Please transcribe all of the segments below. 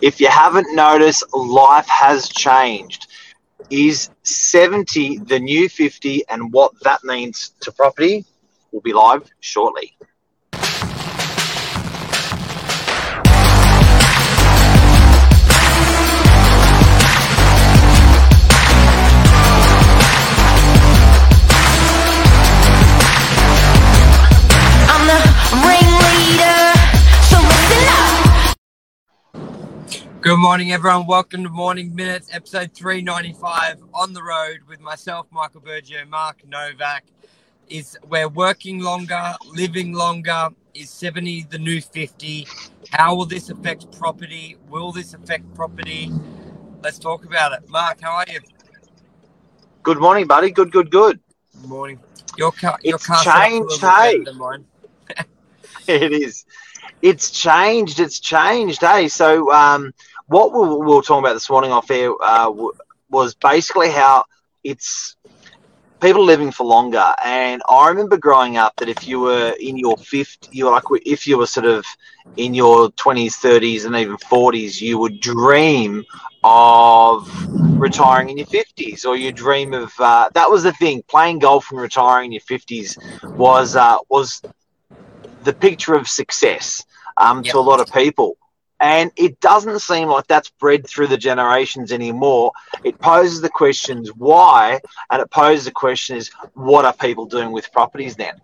If you haven't noticed, life has changed. Is 70 the new 50 and what that means to property will be live shortly. Good morning, everyone. Welcome to Morning Minutes, episode 395 on the road with myself, Michael Berger, Mark Novak. Is we're working longer, living longer. Is 70 the new 50? How will this affect property? Will this affect property? Let's talk about it. Mark, how are you? Good morning, buddy. Good, good, good. Good morning. Your car, your It's car changed, hey. It is. It's changed. It's changed. Hey, so um, what we we were talking about this morning off air uh, was basically how it's people living for longer. And I remember growing up that if you were in your fifth, you were like if you were sort of in your twenties, thirties, and even forties, you would dream of retiring in your fifties, or you dream of uh, that was the thing. Playing golf and retiring in your fifties was uh, was the picture of success um, Yep. to a lot of people. And it doesn't seem like that's bred through the generations anymore. It poses the questions why, and it poses the question is what are people doing with properties then?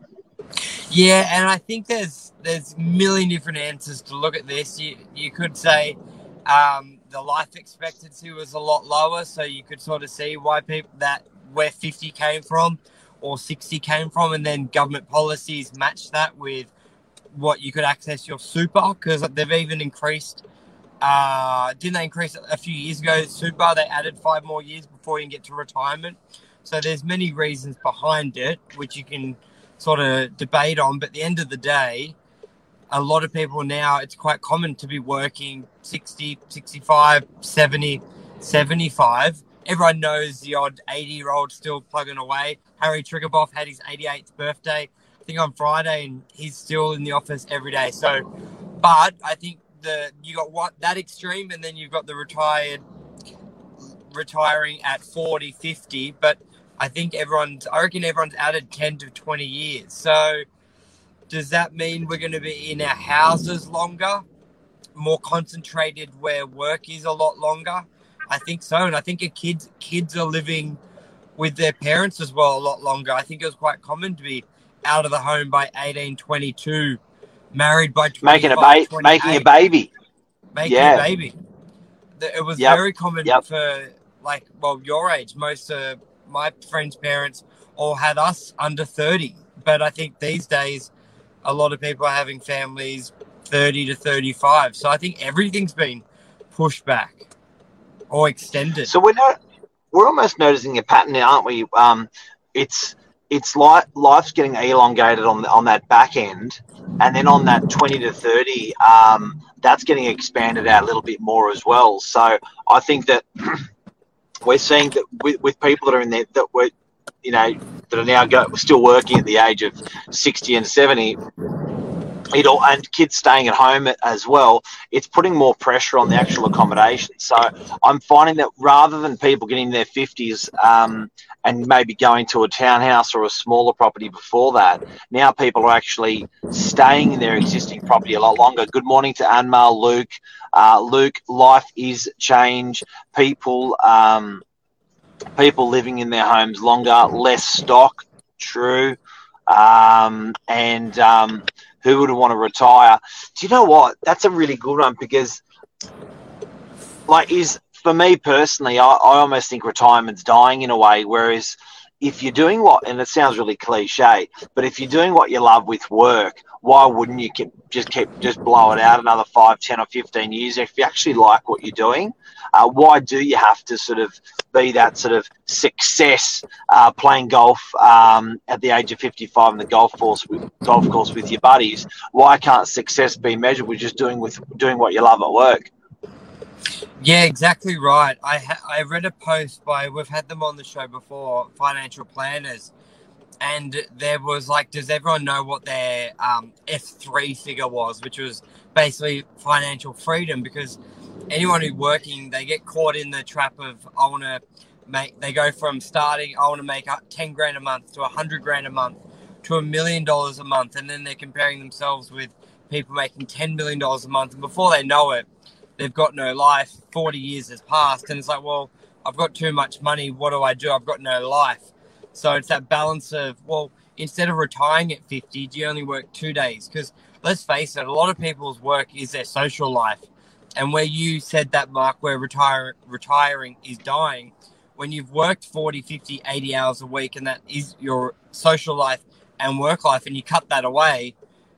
Yeah, and I think there's there's a million different answers to look at this. You you could say um, the life expectancy was a lot lower, so you could sort of see why people that where 50 came from or 60 came from, and then government policies match that with what you could access your super because they've even increased. Uh, didn't they increase a few years ago? Super, they added five more years before you can get to retirement. So there's many reasons behind it, which you can sort of debate on. But at the end of the day, a lot of people now, it's quite common to be working 60, 65, 70, 75. Everyone knows the odd 80 year old still plugging away. Harry Triguboff had his 88th birthday, think on Friday, and he's still in the office every day. So, but I think the you got what that extreme, and then you've got the retired retiring at 40, 50. But I think everyone's, I reckon everyone's added 10 to 20 years. So does that mean we're going to be in our houses longer, more concentrated where work is a lot longer? I think so. And I think a kids, kids are living with their parents as well a lot longer. I think it was quite common to be out of the home by 1822, married by 25, Making a ba- making a baby. making Yeah. a baby. It was Yep. very common Yep. for like well your age. Most of my friends' parents all had us under thirty, but I think these days a lot of people are having families thirty to thirty-five. So I think everything's been pushed back or extended. So we're not, we're almost noticing a pattern, aren't we? Um, it's it's like life's getting elongated on on that back end, and then on that twenty to thirty, um, that's getting expanded out a little bit more as well. So I think that we're seeing that with, with people that are in there that were, you know, that are now go, still working at the age of sixty and seventy. It all, and kids staying at home as well. It's putting more pressure on the actual accommodation. So I'm finding that rather than people getting in their 50s um, and maybe going to a townhouse or a smaller property before that, now people are actually staying in their existing property a lot longer. Good morning to Anmal, Luke. Uh, Luke, life is change. People, um, people living in their homes longer, less stock. True. Um, and um, who would want to retire? Do you know what? That's a really good one because like is for me personally, I, I almost think retirement's dying in a way. Whereas if you're doing what, and it sounds really cliche, but if you're doing what you love with work, why wouldn't you keep, just keep just blow it out another five, ten, or fifteen years if you actually like what you're doing? Uh, why do you have to sort of be that sort of success uh, playing golf um, at the age of 55 in the golf course with golf course with your buddies? Why can't success be measured with just doing with doing what you love at work? Yeah, exactly right. I ha- I read a post by we've had them on the show before, financial planners, and there was like, does everyone know what their um, F three figure was, which was basically financial freedom? Because anyone who's working, they get caught in the trap of I want to make. They go from starting I want to make up ten grand a month to a hundred grand a month to a million dollars a month, and then they're comparing themselves with people making ten million dollars a month, and before they know it, they've got no life. Forty years has passed, and it's like, well, I've got too much money. What do I do? I've got no life. So it's that balance of well, instead of retiring at fifty, do you only work two days? Because let's face it, a lot of people's work is their social life. And where you said that, Mark, where retire, retiring is dying, when you've worked 40, 50, 80 hours a week and that is your social life and work life, and you cut that away,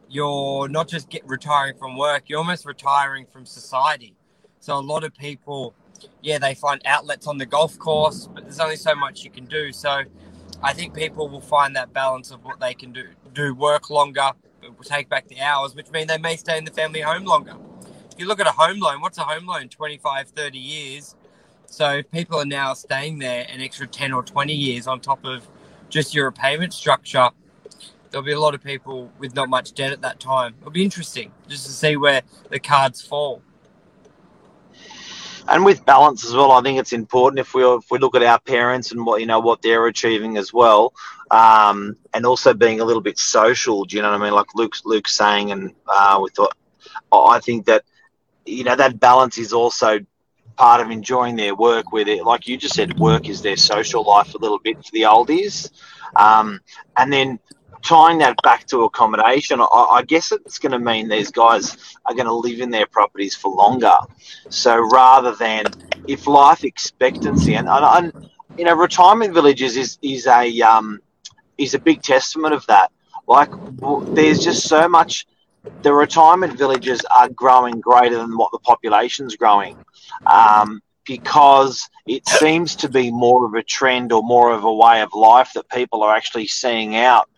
you're not just get retiring from work, you're almost retiring from society. So a lot of people, yeah, they find outlets on the golf course, but there's only so much you can do. So I think people will find that balance of what they can do do work longer, but take back the hours, which mean they may stay in the family home longer. If you look at a home loan, what's a home loan? 25, 30 years. So if people are now staying there an extra 10 or 20 years on top of just your repayment structure, there'll be a lot of people with not much debt at that time. It'll be interesting just to see where the cards fall. and with balance as well, I think it's important if we if we look at our parents and what you know what they're achieving as well, um, and also being a little bit social. Do you know what I mean? Like Luke's Luke's saying, and uh, we thought, I think that you know that balance is also part of enjoying their work. Where they, like you just said, work is their social life a little bit for the oldies, um, and then tying that back to accommodation, I, I guess it's going to mean these guys are going to live in their properties for longer. So rather than if life expectancy and, and, and you know retirement villages is is a um, is a big testament of that. Like there's just so much. The retirement villages are growing greater than what the population's growing. Um, because it seems to be more of a trend or more of a way of life that people are actually seeing out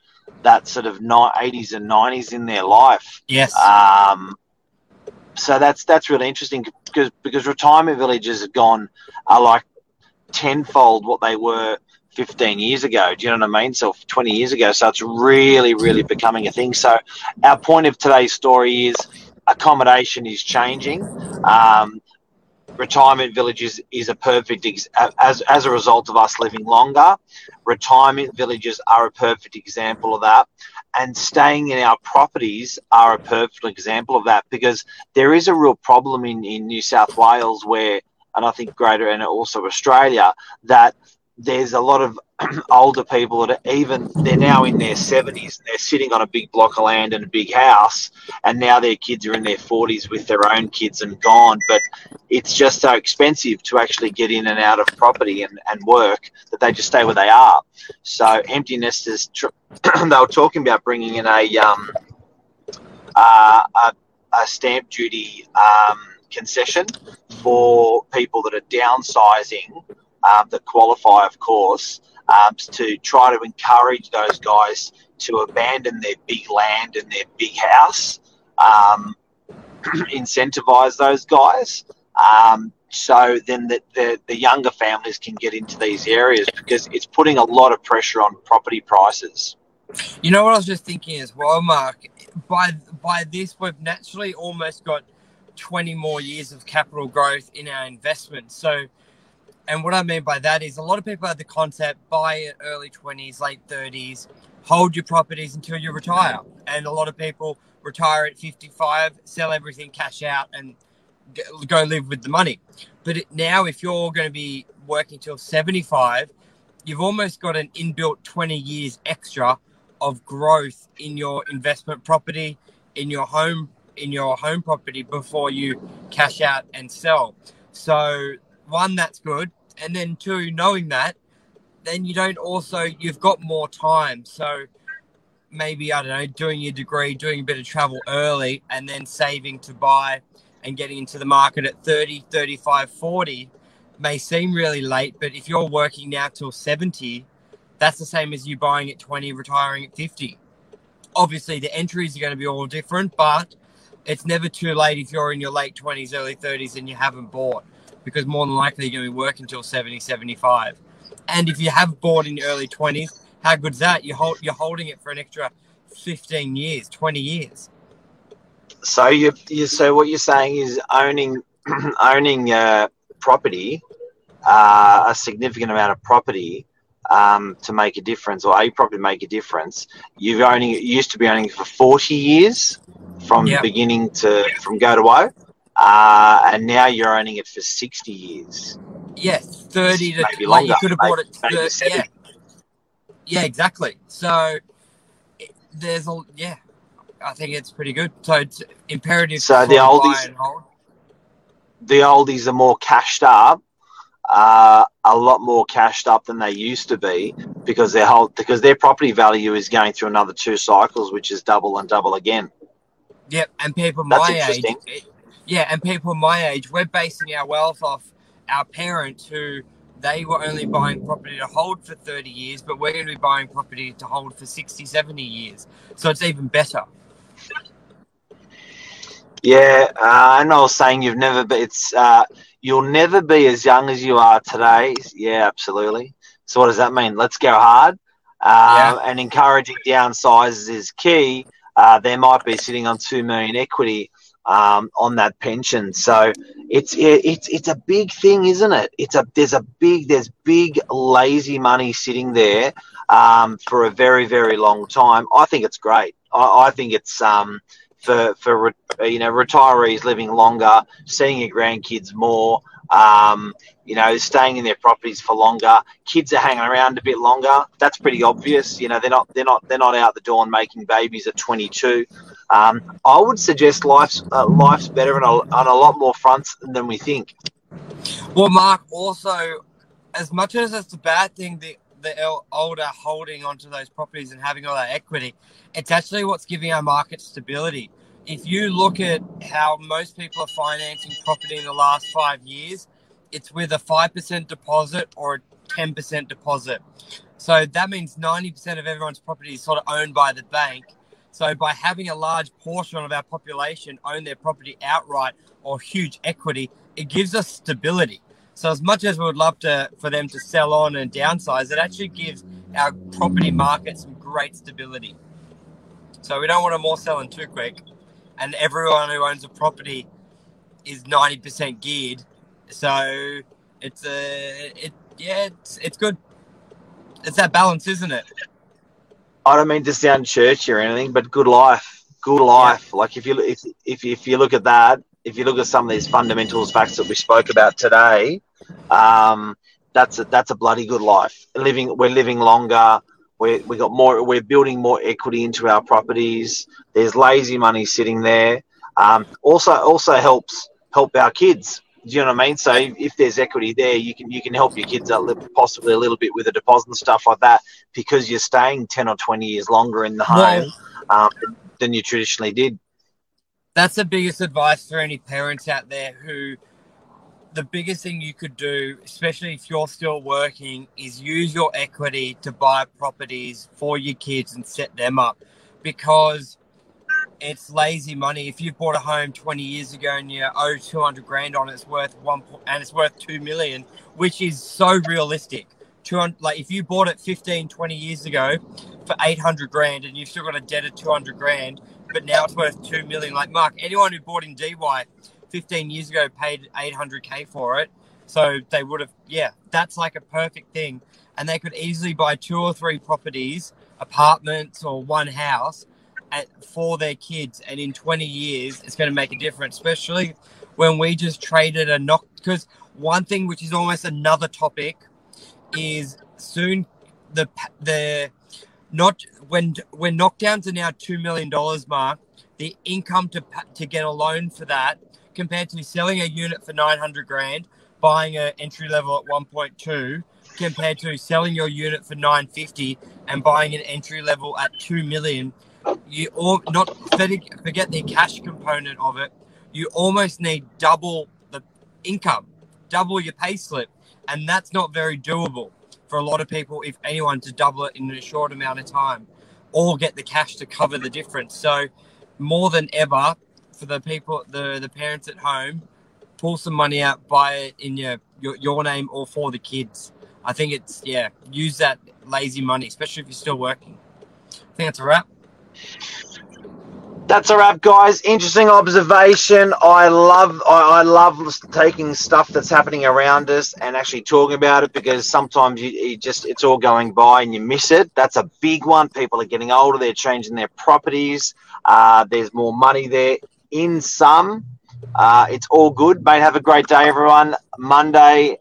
that sort of 80s and 90s in their life. Yes. Um, so that's that's really interesting because because retirement villages have gone are like tenfold what they were 15 years ago. Do you know what I mean? So 20 years ago. So it's really really becoming a thing. So our point of today's story is accommodation is changing. Um, retirement villages is a perfect ex- as as a result of us living longer. Retirement villages are a perfect example of that, and staying in our properties are a perfect example of that because there is a real problem in in New South Wales where, and I think greater and also Australia that there's a lot of older people that are even they're now in their 70s and they're sitting on a big block of land and a big house. And now their kids are in their 40s with their own kids and gone. But it's just so expensive to actually get in and out of property and, and work that they just stay where they are. So empty nesters tr- they were talking about bringing in a um uh, a, a stamp duty um, concession for people that are downsizing um, that qualify, of course, um, to try to encourage those guys to abandon their big land and their big house, um, incentivize those guys. Um, so then the, the, the younger families can get into these areas because it's putting a lot of pressure on property prices. You know what I was just thinking as well, Mark. By by this, we've naturally almost got twenty more years of capital growth in our investment. So, and what I mean by that is a lot of people have the concept buy early twenties, late thirties, hold your properties until you retire, and a lot of people retire at fifty-five, sell everything, cash out, and go live with the money. But now, if you're going to be working till seventy-five, you've almost got an inbuilt twenty years extra of growth in your investment property, in your home, in your home property before you cash out and sell. So one, that's good, and then two, knowing that, then you don't also you've got more time. So maybe I don't know, doing your degree, doing a bit of travel early, and then saving to buy and getting into the market at 30, 35, 40 may seem really late, but if you're working now till 70, that's the same as you buying at 20, retiring at 50. Obviously, the entries are going to be all different, but it's never too late if you're in your late 20s, early 30s and you haven't bought, because more than likely you're going to be working until 70, 75. And if you have bought in your early 20s, how good's that? You hold, you're holding it for an extra 15 years, 20 years. So you, you so what you're saying is owning owning uh, property, uh, a significant amount of property, um, to make a difference, or a property make a difference, you've owning you used to be owning for forty years from Yeah. beginning to from go to woe, uh, and now you're owning it for sixty years. Yeah, thirty to Maybe like you could have bought it. maybe thir- yeah, yeah, exactly. So it- there's a yeah, I think it's pretty good. So it's imperative. So the sort of buy oldies- the oldies are more cashed up, uh, a lot more cashed up than they used to be because their whole because their property value is going through another two cycles, which is double and double again. Yep, and people That's my age, interesting. it- yeah, and people my age, we're basing our wealth off our parents who they were only buying property to hold for 30 years, but we're going to be buying property to hold for 60, 70 years. So it's even better. Yeah, uh, I know. Saying you've never, but it's uh, you'll never be as young as you are today. Yeah, absolutely. So what does that mean? Let's go hard. Uh, And encouraging downsizes is key. Uh, they might be sitting on two million equity um, on that pension, so it's it, it's it's a big thing, isn't it? It's a there's a big there's big lazy money sitting there um, for a very very long time. I think it's great. I, I think it's um, for for you know retirees living longer, seeing your grandkids more, um, you know, staying in their properties for longer. Kids are hanging around a bit longer. That's pretty obvious. You know, they're not they're not they're not out the door and making babies at 22. Um, I would suggest life's uh, life's better on a, on a lot more fronts than we think. Well, Mark, also, as much as it's a bad thing, the the older holding onto those properties and having all that equity, it's actually what's giving our market stability. If you look at how most people are financing property in the last five years, it's with a five percent deposit or a ten percent deposit. So that means ninety percent of everyone's property is sort of owned by the bank. So by having a large portion of our population own their property outright or huge equity, it gives us stability. So as much as we would love to for them to sell on and downsize, it actually gives our property market some great stability. So we don't want them all selling too quick. And everyone who owns a property is ninety percent geared. So it's a it yeah, it's it's good. It's that balance, isn't it? I don't mean to sound churchy or anything, but good life, good life. Like if you if, if if you look at that, if you look at some of these fundamentals facts that we spoke about today, um, that's a, that's a bloody good life. Living, we're living longer. We we got more. We're building more equity into our properties. There's lazy money sitting there. Um, also also helps help our kids. Do you know what I mean? So if, there's equity there, you can you can help your kids out possibly a little bit with a deposit and stuff like that because you're staying ten or twenty years longer in the home Well, um, than you traditionally did. that's the biggest advice for any parents out there who the biggest thing you could do, especially if you're still working, is use your equity to buy properties for your kids and set them up because it's lazy money. If you bought a home 20 years ago and you owe 200 grand on it, it's worth one and it's worth 2 million, which is so realistic. 200, like if you bought it 15, 20 years ago for 800 grand and you've still got a debt of 200 grand, but now it's worth 2 million. Like Mark, anyone who bought in DY 15 years ago paid 800k for it. So they would have, yeah, that's like a perfect thing. And they could easily buy two or three properties, apartments, or one house at, for their kids. And in 20 years, it's going to make a difference, especially when we just traded a knock. Because one thing, which is almost another topic, is soon the the not when when knockdowns are now two million dollars mark the income to to get a loan for that compared to selling a unit for 900 grand buying an entry level at 1.2 compared to selling your unit for 950 and buying an entry level at 2 million you all not forget the cash component of it. You almost need double the income double your pay slip and that's not very doable for a lot of people if anyone to double it in a short amount of time or get the cash to cover the difference. So more than ever for the people the the parents at home pull some money out buy it in your your, your name or for the kids. I think it's yeah use that lazy money especially if you're still working. I think that's a wrap That's a wrap, guys. Interesting observation. I love I, I love taking stuff that's happening around us and actually talking about it because sometimes you, you just it's all going by and you miss it. That's a big one. People are getting older. They're changing their properties. Uh, there's more money there in some. Uh, it's all good, mate. Have a great day, everyone. Monday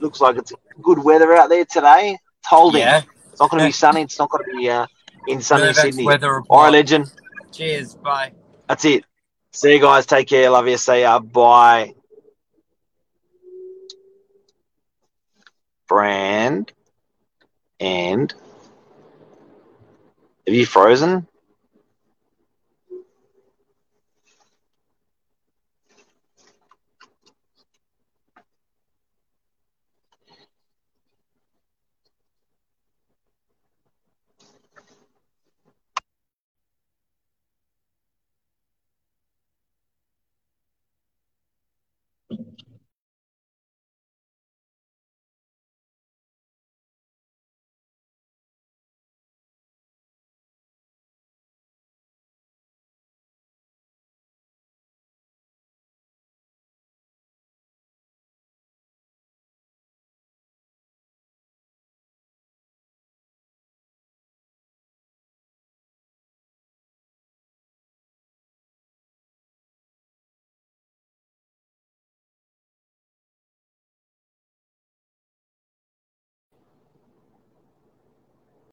looks like it's good weather out there today. It's holding. Yeah. It's not going to be sunny. It's not going to be uh, in sunny Sydney. All right, legend. Cheers. Bye. That's it. See you guys. Take care. Love you. See ya. Bye. Brand and have you frozen?